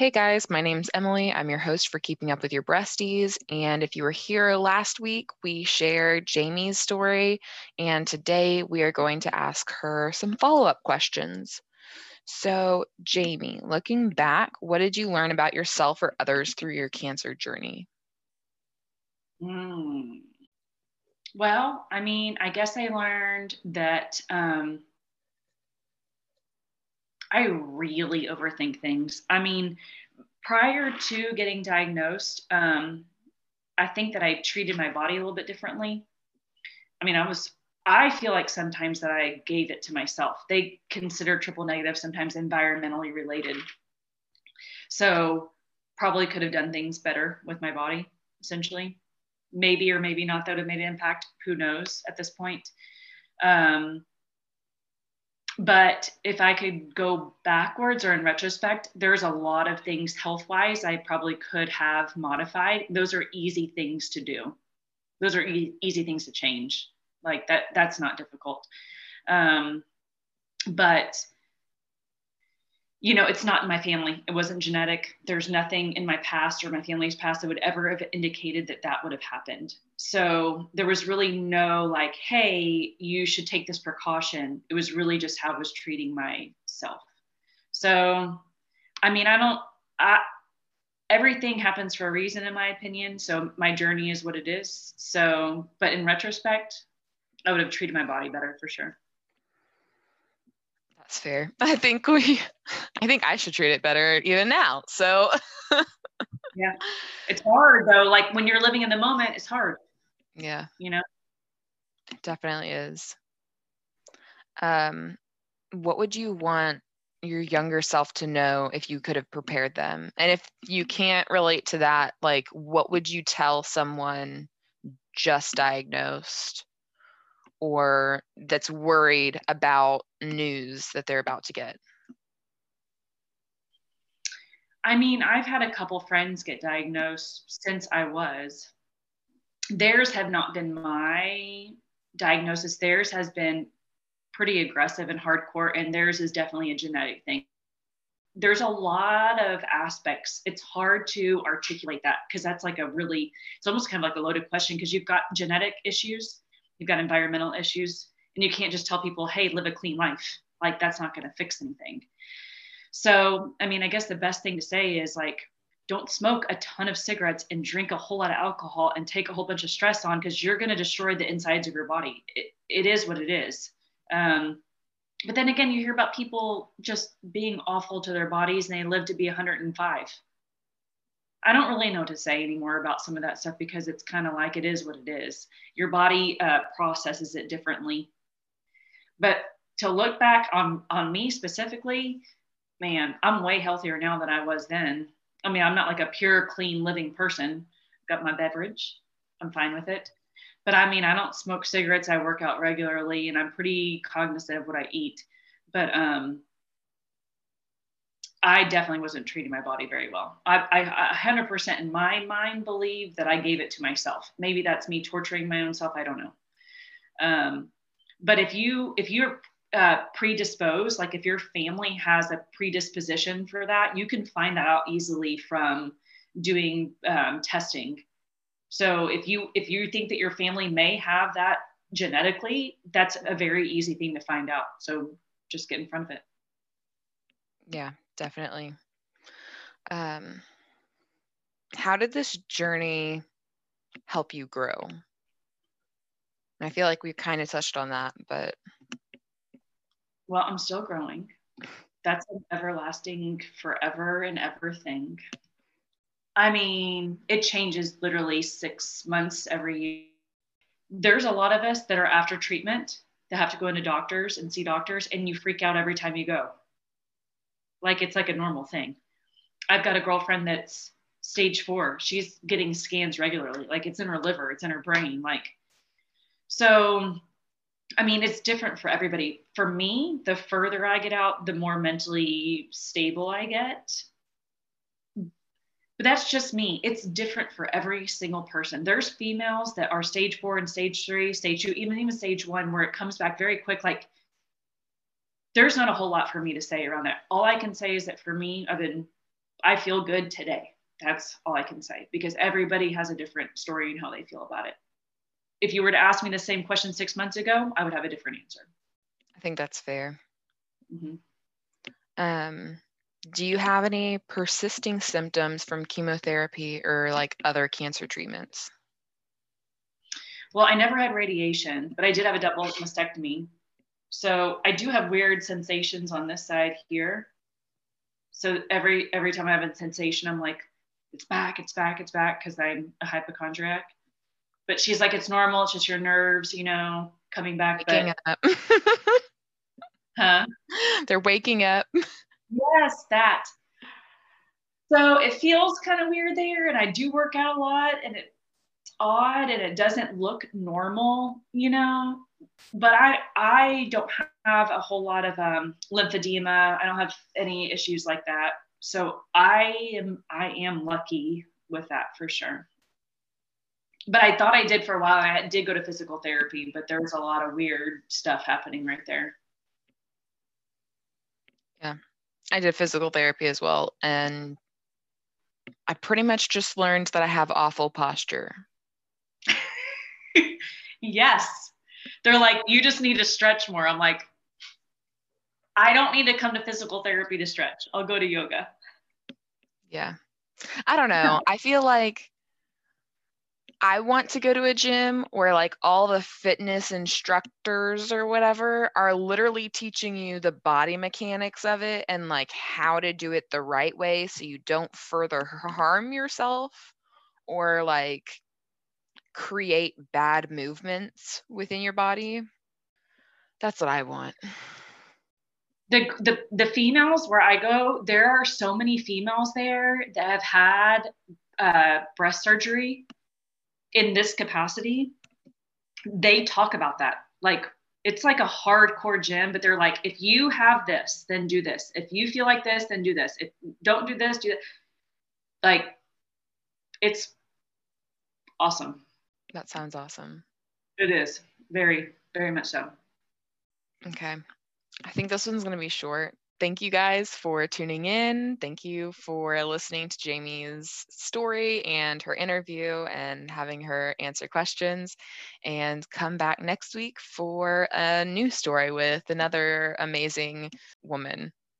Hey guys, my name's Emily. I'm your host for Keeping Up with Your Breasties. And if you were here last week, we shared Jamie's story. And today we are going to ask her some follow up questions. So, Jamie, looking back, what did you learn about yourself or others through your cancer journey? Mm. Well, I mean, I guess I learned that um, I really overthink things. I mean, prior to getting diagnosed, um, I think that I treated my body a little bit differently. I mean, I was, I feel like sometimes that I gave it to myself. They consider triple negative sometimes environmentally related. So, probably could have done things better with my body, essentially. Maybe or maybe not that would have made an impact. Who knows at this point? Um, but if I could go backwards or in retrospect, there's a lot of things health wise I probably could have modified. Those are easy things to do. Those are e- easy things to change. Like that, that's not difficult. Um, but you know, it's not in my family. It wasn't genetic. There's nothing in my past or my family's past that would ever have indicated that that would have happened. So there was really no like, hey, you should take this precaution. It was really just how I was treating myself. So, I mean, I don't, I, everything happens for a reason, in my opinion. So my journey is what it is. So, but in retrospect, I would have treated my body better for sure. That's fair. I think we, I think I should treat it better even now. So, yeah, it's hard though. Like when you're living in the moment, it's hard. Yeah. You know, it definitely is. Um, what would you want your younger self to know if you could have prepared them? And if you can't relate to that, like, what would you tell someone just diagnosed? or that's worried about news that they're about to get? I mean, I've had a couple friends get diagnosed since I was. Theirs have not been my diagnosis. Theirs has been pretty aggressive and hardcore, and theirs is definitely a genetic thing. There's a lot of aspects. It's hard to articulate that because that's like a really, it's almost kind of like a loaded question because you've got genetic issues you've got environmental issues and you can't just tell people hey live a clean life like that's not going to fix anything so i mean i guess the best thing to say is like don't smoke a ton of cigarettes and drink a whole lot of alcohol and take a whole bunch of stress on because you're going to destroy the insides of your body it, it is what it is um, but then again you hear about people just being awful to their bodies and they live to be 105 I don't really know to say anymore about some of that stuff because it's kind of like it is what it is. Your body uh, processes it differently. But to look back on on me specifically, man, I'm way healthier now than I was then. I mean, I'm not like a pure, clean living person. I've got my beverage, I'm fine with it. But I mean, I don't smoke cigarettes. I work out regularly, and I'm pretty cognizant of what I eat. But um, I definitely wasn't treating my body very well. I, I 100% in my mind believe that I gave it to myself. Maybe that's me torturing my own self. I don't know. Um, but if you if you're uh, predisposed, like if your family has a predisposition for that, you can find that out easily from doing um, testing. So if you if you think that your family may have that genetically, that's a very easy thing to find out. So just get in front of it. Yeah, definitely. Um, how did this journey help you grow? I feel like we kind of touched on that, but. Well, I'm still growing. That's an everlasting, forever and ever thing. I mean, it changes literally six months every year. There's a lot of us that are after treatment that have to go into doctors and see doctors, and you freak out every time you go like it's like a normal thing. I've got a girlfriend that's stage four. She's getting scans regularly. Like it's in her liver, it's in her brain. Like, so, I mean, it's different for everybody. For me, the further I get out, the more mentally stable I get. But that's just me. It's different for every single person. There's females that are stage four and stage three, stage two, even even stage one, where it comes back very quick. Like there's not a whole lot for me to say around that. All I can say is that for me, I've been I feel good today. That's all I can say because everybody has a different story and how they feel about it. If you were to ask me the same question six months ago, I would have a different answer. I think that's fair. Mm-hmm. Um, do you have any persisting symptoms from chemotherapy or like other cancer treatments? Well, I never had radiation, but I did have a double mastectomy. So I do have weird sensations on this side here. So every every time I have a sensation, I'm like, it's back, it's back, it's back, because I'm a hypochondriac. But she's like, it's normal, it's just your nerves, you know, coming back. Waking but, up. huh? They're waking up. Yes, that. So it feels kind of weird there, and I do work out a lot, and it's odd, and it doesn't look normal, you know. But I I don't have a whole lot of um, lymphedema. I don't have any issues like that. So I am I am lucky with that for sure. But I thought I did for a while. I did go to physical therapy, but there was a lot of weird stuff happening right there. Yeah. I did physical therapy as well. And I pretty much just learned that I have awful posture. yes. They're like, you just need to stretch more. I'm like, I don't need to come to physical therapy to stretch. I'll go to yoga. Yeah. I don't know. I feel like I want to go to a gym where like all the fitness instructors or whatever are literally teaching you the body mechanics of it and like how to do it the right way so you don't further harm yourself or like create bad movements within your body. That's what I want. The, the the females where I go, there are so many females there that have had uh, breast surgery in this capacity, they talk about that. Like it's like a hardcore gym, but they're like, if you have this, then do this. If you feel like this, then do this. If don't do this, do that. Like it's awesome. That sounds awesome. It is very, very much so. Okay. I think this one's going to be short thank you guys for tuning in. Thank you for listening to Jamie's story and her interview and having her answer questions. And come back next week for a new story with another amazing woman.